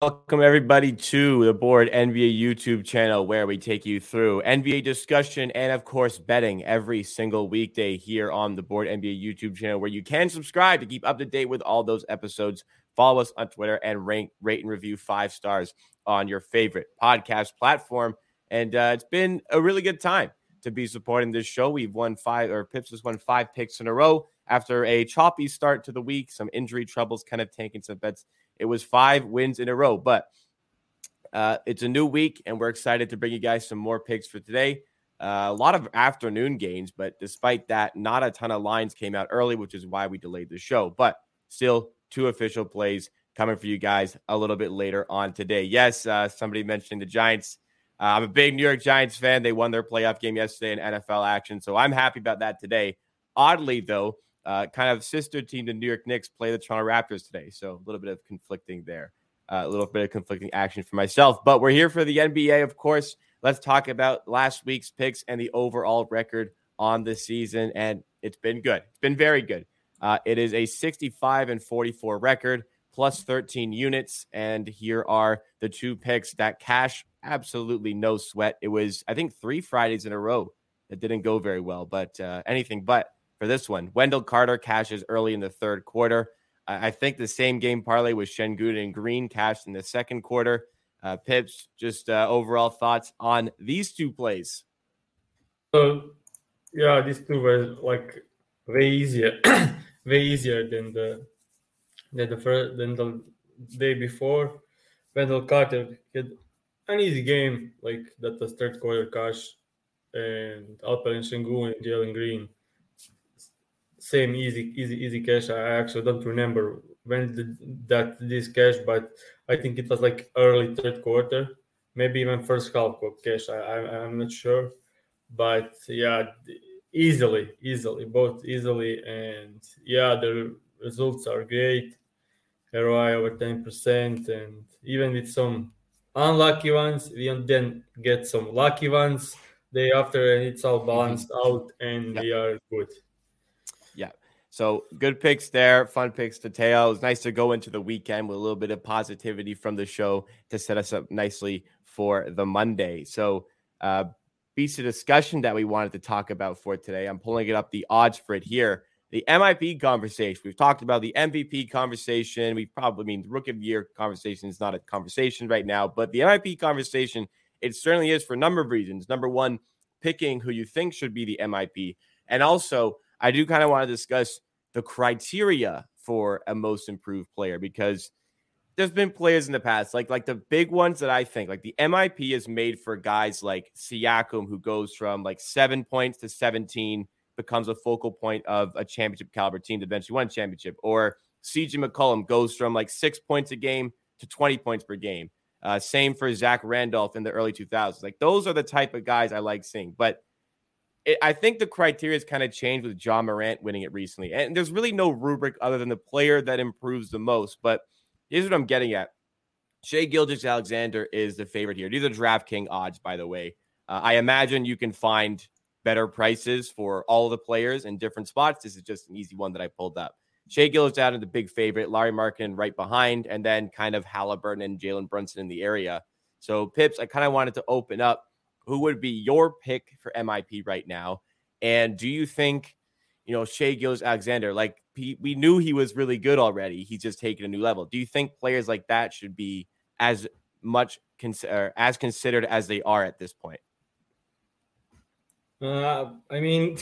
Welcome, everybody, to the Board NBA YouTube channel where we take you through NBA discussion and, of course, betting every single weekday here on the Board NBA YouTube channel where you can subscribe to keep up to date with all those episodes. Follow us on Twitter and rank, rate, and review five stars on your favorite podcast platform. And uh, it's been a really good time to be supporting this show. We've won five, or Pips has won five picks in a row after a choppy start to the week, some injury troubles kind of tanking some bets. It was five wins in a row, but uh, it's a new week, and we're excited to bring you guys some more picks for today. Uh, a lot of afternoon games, but despite that, not a ton of lines came out early, which is why we delayed the show. But still, two official plays coming for you guys a little bit later on today. Yes, uh, somebody mentioning the Giants. Uh, I'm a big New York Giants fan. They won their playoff game yesterday in NFL action, so I'm happy about that today. Oddly, though, uh, kind of sister team to New York Knicks play the Toronto Raptors today. So a little bit of conflicting there, uh, a little bit of conflicting action for myself. But we're here for the NBA, of course. Let's talk about last week's picks and the overall record on the season. And it's been good. It's been very good. Uh, it is a 65 and 44 record, plus 13 units. And here are the two picks that cash absolutely no sweat. It was, I think, three Fridays in a row that didn't go very well, but uh, anything but for this one. Wendell Carter cashes early in the third quarter. I think the same game parlay with Sengun and Green cashed in the second quarter. Uh, Pips, just uh, overall thoughts on these two plays. So, yeah, these two were like way easier, way easier than the than the first than the day before. Wendell Carter had an easy game, like that was third quarter cash, and Alperen Sengun and Jalen Green same easy easy easy cash. I actually don't remember when did that this cash but i think it was like early third quarter maybe even first half cash. I, I i'm not sure. But yeah easily easily both easily and yeah the results are great. Roi over 10% and even with some unlucky ones we then get some lucky ones. Day after and it's all mm-hmm. balanced out and we are good so good picks there, fun picks to tail. It's nice to go into the weekend with a little bit of positivity from the show to set us up nicely for the Monday. So, uh, piece of discussion that we wanted to talk about for today. I'm pulling it up the odds for it here. The MIP conversation. We've talked about the MVP conversation. We probably mean the rookie of the year conversation is not a conversation right now, but the MIP conversation it certainly is for a number of reasons. Number one, picking who you think should be the MIP, and also I do kind of want to discuss the criteria for a most improved player because there's been players in the past, like like the big ones that I think, like the MIP is made for guys like Siakam, who goes from like seven points to 17, becomes a focal point of a championship caliber team that eventually won a championship, or CJ McCollum goes from like six points a game to 20 points per game. Uh, same for Zach Randolph in the early 2000s. Like those are the type of guys I like seeing, but it, I think the criteria has kind of changed with Ja Morant winning it recently. And there's really no rubric other than the player that improves the most. But here's what I'm getting at. Shai Gilgeous-Alexander is the favorite here. These are DraftKings odds, by the way. Uh, I imagine you can find better prices for all the players in different spots. This is just an easy one that I pulled up. Shea Gilgis out of the big favorite, Lauri Markkanen right behind, and then kind of Haliburton and Jalen Brunson in the area. So, Pips, I kind of wanted to open up who would be your pick for MIP right now? And do you think, you know, Shai Gilgeous-Alexander, like he, we knew he was really good already. He's just taken a new level. Do you think players like that should be as much as considered as they are at this point? Uh, I mean,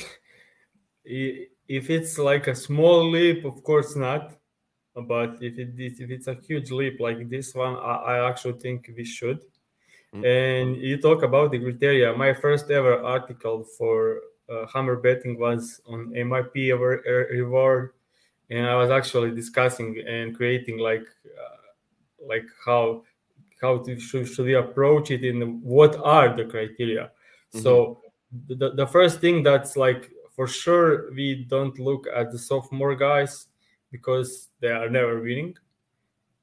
if it's like a small leap, of course not. But if it if it's a huge leap like this one, I, I actually think we should. Mm-hmm. And you talk about the criteria. My first ever article for uh, Hammer betting was on MIP reward, and I was actually discussing and creating like uh, like how how to, should, should we approach it and what are the criteria. Mm-hmm. So the, the first thing that's like for sure we don't look at the sophomore guys because they are never winning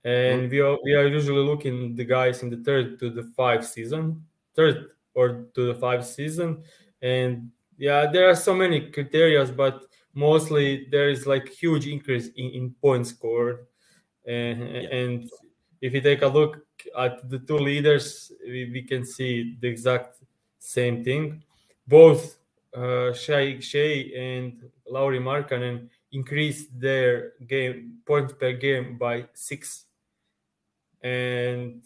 and we are we are usually looking the guys in the third to the five season third or to the five season. And yeah there are so many criterias, but mostly there is like huge increase in, in points scored. And, yeah. and if you take a look at the two leaders we, we can see the exact same thing. Both uh, Shai, Shai and Lauri Markkanen increased their game points per game by six, and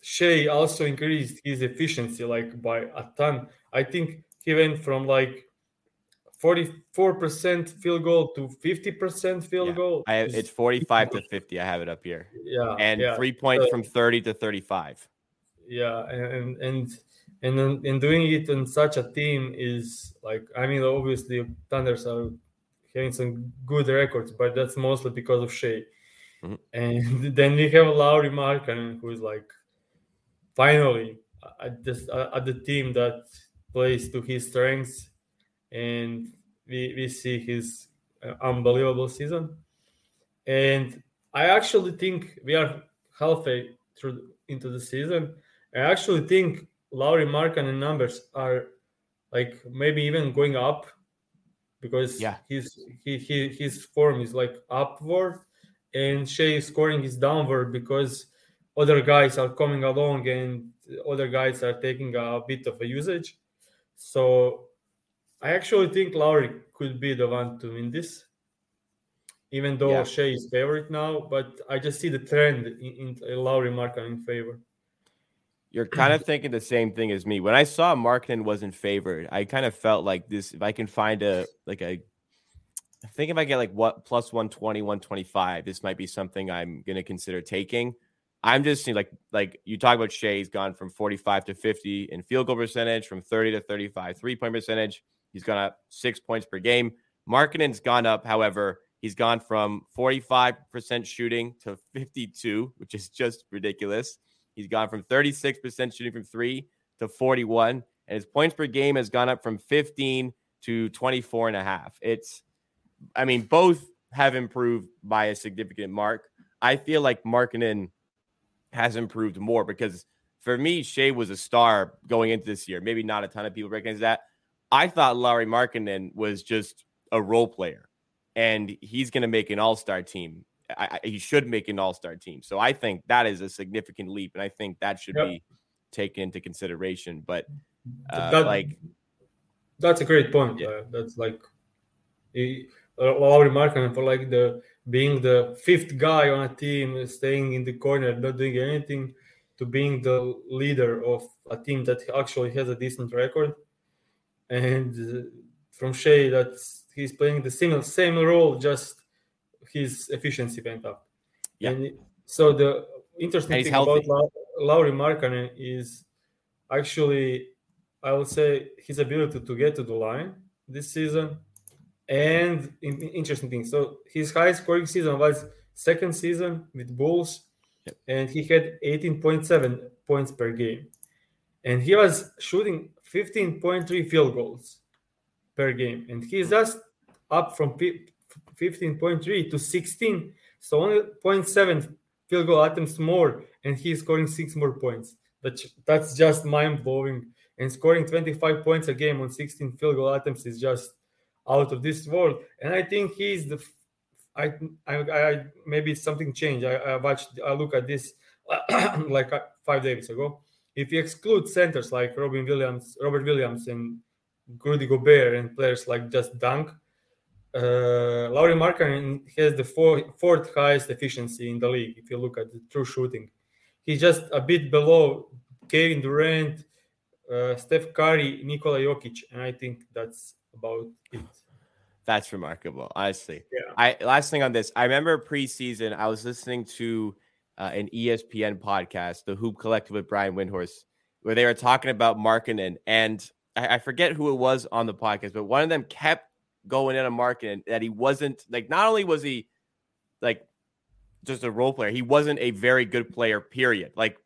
Shai also increased his efficiency like by a ton. I think he went from like 44% field goal to 50% field yeah. goal. I have, it's 45 to 50. I have it up here. Yeah. And yeah. three points uh, from 30 to 35. Yeah. And, and, and in doing it in such a team is like, I mean, obviously Thunders are having some good records, but that's mostly because of Shai. Mm-hmm. And then we have Lauri Markkanen, who is like finally at, this, at the team that plays to his strengths and we, we see his uh, unbelievable season. And I actually think we are halfway through into the season. I actually think Lauri Markkanen numbers are like maybe even going up because yeah. his he, he his form is like upward and Shai scoring is downward because other guys are coming along and other guys are taking a bit of a usage. So I actually think Lauri could be the one to win this, even though yeah. Shai is favorite now. But I just see the trend in, in Lauri Markkanen in favor. You're kind of thinking the same thing as me. When I saw Markkanen wasn't favored, I kind of felt like this. If I can find a like a, I think if I get like what plus 120, 125, this might be something I'm going to consider taking. I'm just like like you talk about Shai's gone from 45 to 50 in field goal percentage, from 30 to 35 three point percentage. He's gone up six points per game. Markkanen's gone up, however, he's gone from 45% shooting to 52, which is just ridiculous. He's gone from 36% shooting from three to 41, and his points per game has gone up from 15 to 24 and a half. It's, I mean, both have improved by a significant mark. I feel like Markkanen has improved more because for me, Shai was a star going into this year. Maybe not a ton of people recognize that, I thought Lauri Markkanen was just a role player, and he's going to make an All Star team. I, I, he should make an All Star team. So I think that is a significant leap, and I think that should yep. be taken into consideration. But uh, that, like, that's a great point. Yeah. Uh, that's like he, Lauri Markkanen for like the being the fifth guy on a team, staying in the corner, not doing anything, to being the leader of a team that actually has a decent record and uh, from Shai that he's playing the same same role, just his efficiency went up. Yeah. And so the interesting thing healthy. about Lauri Markkanen is actually, I would say, his ability to get to the line this season. And interesting thing, so his high scoring season was second season with Bulls, yep. and he had 18.7 points per game. And he was shooting 15.3 field goals per game, and he's just up from 15.3 to 16, so only 0.7 field goal attempts more, and he's scoring six more points. That, that's just mind blowing. And scoring 25 points a game on 16 field goal attempts is just out of this world. And I think he's the I, I, I maybe something changed. I, I watched, I look at this like five days ago, if you exclude centers like Robin Williams, Robert Williams, and Rudy Gobert, and players like just Dunk, uh, Lauri Markkanen has the four, fourth highest efficiency in the league. If you look at the true shooting, he's just a bit below Kevin Durant, uh, Steph Curry, Nikola Jokic, and I think that's about it. That's remarkable, honestly. Yeah. I last thing on this, I remember preseason I was listening to uh, an ESPN podcast, the Hoop Collective with Brian Windhorst, where they were talking about Markkanen, and I, I, forget who it was on the podcast, but one of them kept going in on Markkanen that he wasn't like. Not only was he like just a role player. He wasn't a very good player, period. Like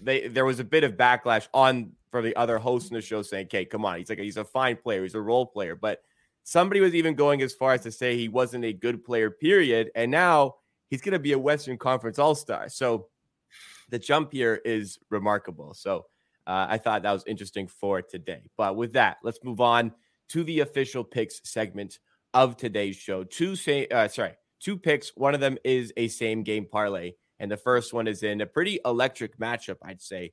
they there was a bit of backlash on for the other hosts in the show saying, "Okay, come on, he's like he's a fine player, he's a role player." But somebody was even going as far as to say he wasn't a good player, period. And now he's going to be a Western Conference All Star. So the jump here is remarkable. So uh, I thought that was interesting for today. But with that, let's move on to the official picks segment of today's show. Two say, uh, sorry, two picks. One of them is a same game parlay, and the first one is in a pretty electric matchup, I'd say,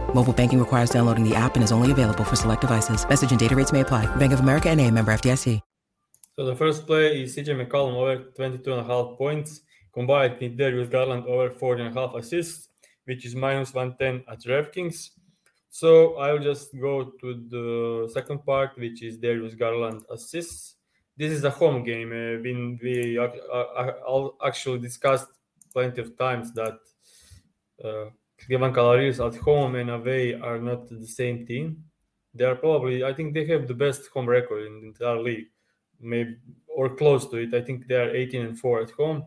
Mobile banking requires downloading the app and is only available for select devices. Message and data rates may apply. Bank of America and a member FDIC. So the first play is CJ McCollum over 22 and a half points, combined with Darius Garland over 40 and a half assists, which is minus 110 at DraftKings. So I'll just go to the second part, which is Darius Garland assists. This is a home game. Uh, when we uh, uh, actually discussed plenty of times that uh, Cleveland Cavaliers at home and away are not the same team. They are probably, I think, they have the best home record in the entire league, maybe or close to it. I think they are 18 and four at home,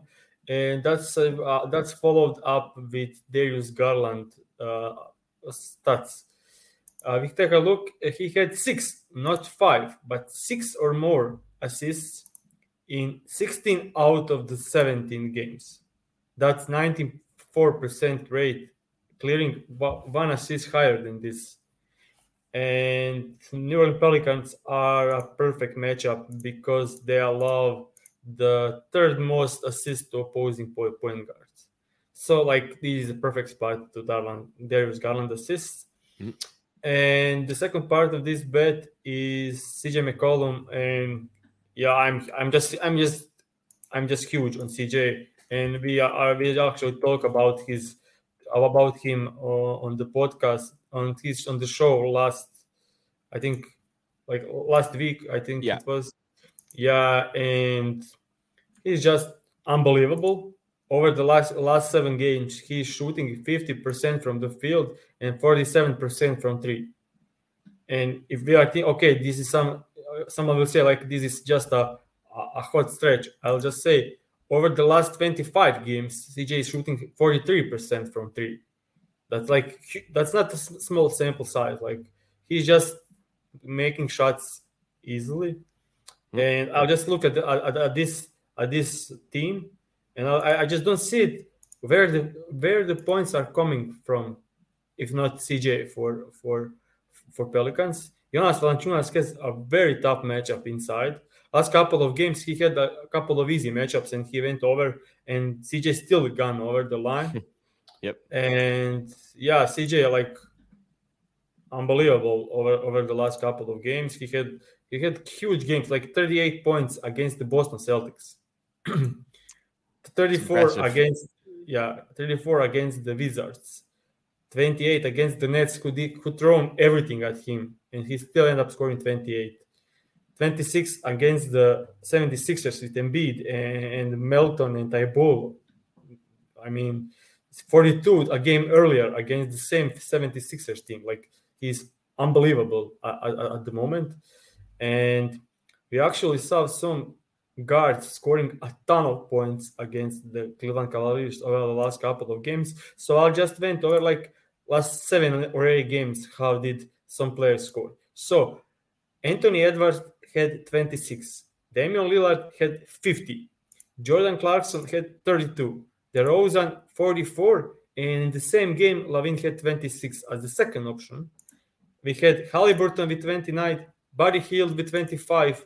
and that's uh, that's followed up with Darius Garland uh, stats. Uh, we take a look. He had six, not five, but six or more assists in 16 out of the 17 games. That's 94% rate, clearing one assist higher than this. And New Orleans Pelicans are a perfect matchup because they allow the third most assist to opposing point guards. So, like, this is a perfect spot to Darlan, Darius Garland assists. Mm-hmm. And the second part of this bet is CJ McCollum, and yeah, I'm I'm just I'm just I'm just huge on CJ, and we are we actually talk about his about him uh, on the podcast on his on the show last I think like last week I think yeah. it was yeah, and he's just unbelievable over the last last seven games, he's shooting 50% from the field and 47% from three. And if we are thinking, okay, this is some someone will say like this is just a, a hot stretch. I'll just say over the last 25 games, CJ is shooting 43% from three. That's like that's not a small sample size. Like he's just making shots easily. Mm-hmm. And I'll just look at, the, at, at this at this team and I, I just don't see it where the where the points are coming from, if not CJ for for for Pelicans. Jonas Valanciunas has a very tough matchup inside. Last couple of games, he had a couple of easy matchups, and he went over, and CJ still gone over the line. yep. And yeah, CJ like unbelievable over over the last couple of games. He had he had huge games, like 38 points against the Boston Celtics. 34 against yeah 34 against the wizards 28 against the nets who did who thrown everything at him and he still ended up scoring 28 26 against the 76ers with Embiid and, and Melton and Thybulle. I mean, 42 a game earlier against the same 76ers team. Like he's unbelievable at, at, at the moment. And we actually saw some guards scoring a ton of points against the Cleveland Cavaliers over the last couple of games. So I just went over like last seven or eight games. How did some players score? So Anthony Edwards had 26. Damian Lillard had 50. Jordan Clarkson had 32. DeRozan 44. And in the same game, LaVine had 26 as the second option. We had Haliburton with 29, Buddy Hield with 25,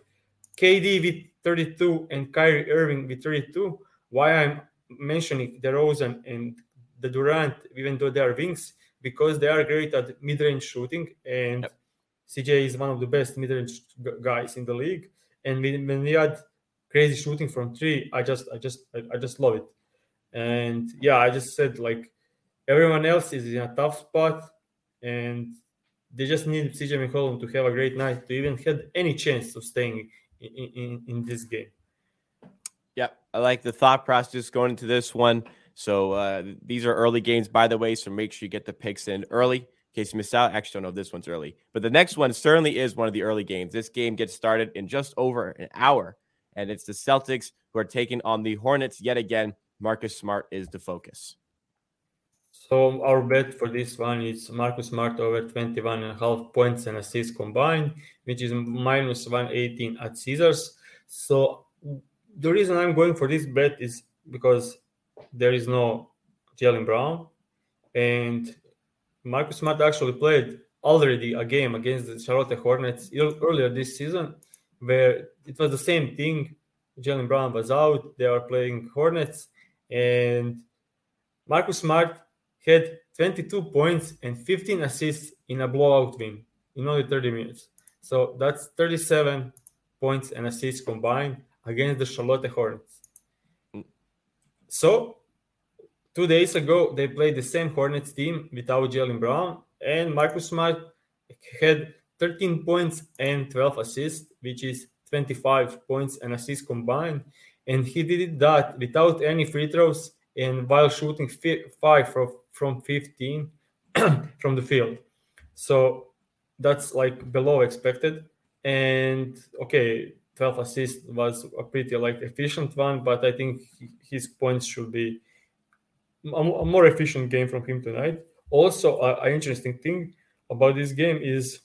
KD with 32 and Kyrie Irving with 32. Why I'm mentioning DeRozan and the Durant, even though they are wings, because they are great at mid-range shooting, and yep. CJ is one of the best mid-range guys in the league. And when we had crazy shooting from three, I just, I just, I just love it. And yeah, I just said like everyone else is in a tough spot, and they just need CJ McCollum to have a great night to even have any chance of staying in, in, in this game. Yep, I like the thought process going into this one. So uh, these are early games, by the way. So make sure you get the picks in early case you miss out. Actually, don't know if this one's early, but the next one certainly is one of the early games. This game gets started in just over an hour, and it's the Celtics who are taking on the Hornets yet again. Marcus Smart is the focus. So our bet for this one is Marcus Smart over 21 and a half points and assists combined, which is minus 118 at Caesars. So the reason I'm going for this bet is because there is no Jaylen Brown, and Marcus Smart actually played already a game against the Charlotte Hornets earlier this season, where it was the same thing. Jaylen Brown was out; they are playing Hornets, and Marcus Smart had 22 points and 15 assists in a blowout win in only 30 minutes. So that's 37 points and assists combined against the Charlotte Hornets. So two days ago, they played the same Hornets team without Jaylen Brown, and Marcus Smart had 13 points and 12 assists, which is 25 points and assists combined. And he did that without any free throws and while shooting five from, from 15 from the field. So that's like below expected. And okay, 12 assists was a pretty like efficient one, but I think his points should be a, more efficient game from him tonight. Also, an interesting thing about this game is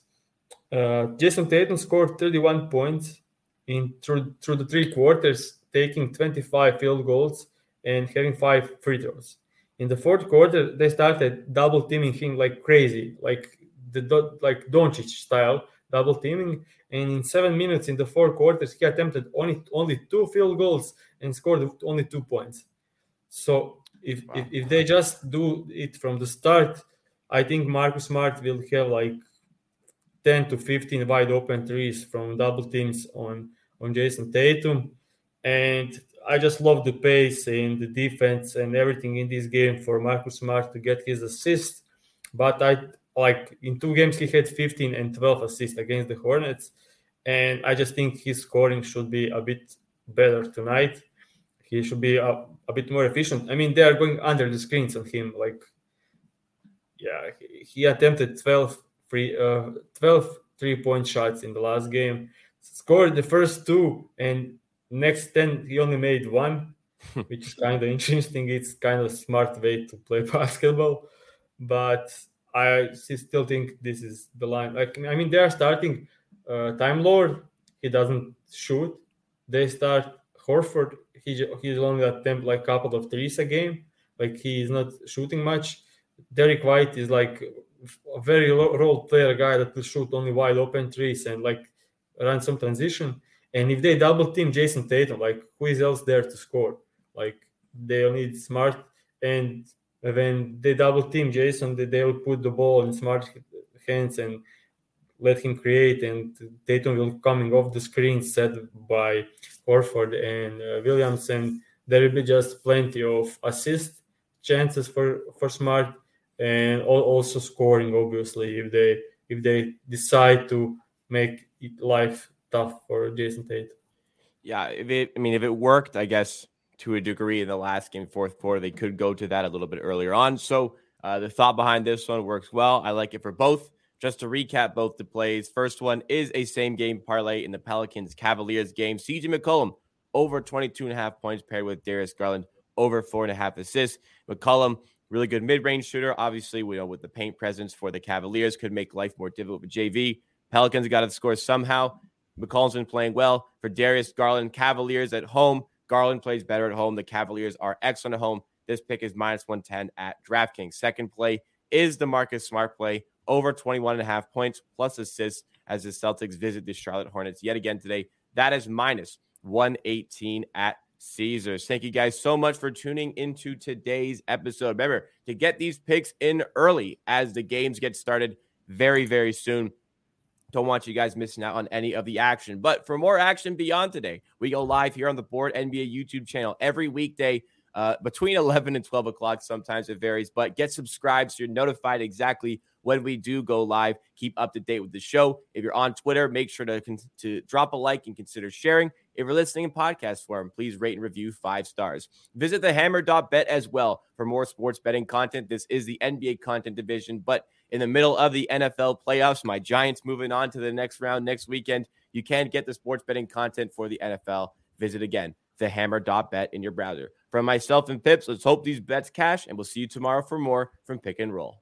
uh, Jayson Tatum scored 31 points in through through the three quarters, taking 25 field goals and having five free throws. In the fourth quarter, they started double teaming him like crazy, like the like Doncic style double teaming. And in seven minutes in the four quarters, he attempted only only two field goals and scored only two points. So if, wow. if, if they just do it from the start, I think Marcus Smart will have like 10 to 15 wide open threes from double teams on on Jayson Tatum. And I just love the pace and the defense and everything in this game for Marcus Smart to get his assist. But I like in two games he had 15 and 12 assists against the Hornets, and I just think his scoring should be a bit better tonight. He should be a, a bit more efficient. I mean, they are going under the screens on him. Like, yeah, he, he attempted 12 free, uh, 12 three point shots in the last game, scored the first two, and next 10 he only made one which is kind of interesting it's kind of smart way to play basketball but i still think this is the line like i mean they are starting uh, time lord he doesn't shoot they start horford he he's only attempt like a couple of threes a game. Like he is not shooting much. Derrick white is like a very role player guy that will shoot only wide open threes and like run some transition. And if they double team Jayson Tatum, like who is else there to score? Like they'll need smart and when they double team Jayson, they, they'll put the ball in smart hands and let him create and Tatum will coming off the screen set by Horford and uh, Williams and there will be just plenty of assist chances for for Smart and also scoring obviously if they if they decide to make life tough for Jayson Tate. Yeah, if it, I mean, if it worked, I guess to a degree in the last game, fourth quarter, they could go to that a little bit earlier on. So uh, the thought behind this one works well. I like it for both. Just to recap both the plays, first one is a same game parlay in the Pelicans Cavaliers game. CJ McCollum over 22 and a half points paired with Darius Garland over four and a half assists. McCollum, really good mid range shooter. Obviously, we know with the paint presence for the Cavaliers could make life more difficult with JV. Pelicans got to score somehow. McCollum's been playing well for Darius Garland. Cavaliers at home. Garland plays better at home. The Cavaliers are excellent at home. This pick is minus 110 at DraftKings. Second play is the Marcus Smart play over 21 and a half points plus assists as the Celtics visit the Charlotte Hornets yet again today. That is minus 118 at Caesars. Thank you guys so much for tuning into today's episode. Remember to get these picks in early as the games get started very, very soon. Don't want you guys missing out on any of the action. But for more action beyond today, we go live here on the Board NBA YouTube channel every weekday uh, between 11 and 12 o'clock. Sometimes it varies, but get subscribed so you're notified exactly when we do go live. Keep up to date with the show. If you're on Twitter, make sure to, to drop a like and consider sharing. If you're listening in podcast form, please rate and review five stars. Visit the hammer.bet as well for more sports betting content. This is the NBA content division, but in the middle of the NFL playoffs, my Giants moving on to the next round next weekend. You can get the sports betting content for the NFL. Visit again the hammer.bet in your browser. From myself and Pips, let's hope these bets cash, and we'll see you tomorrow for more from Pick and Roll.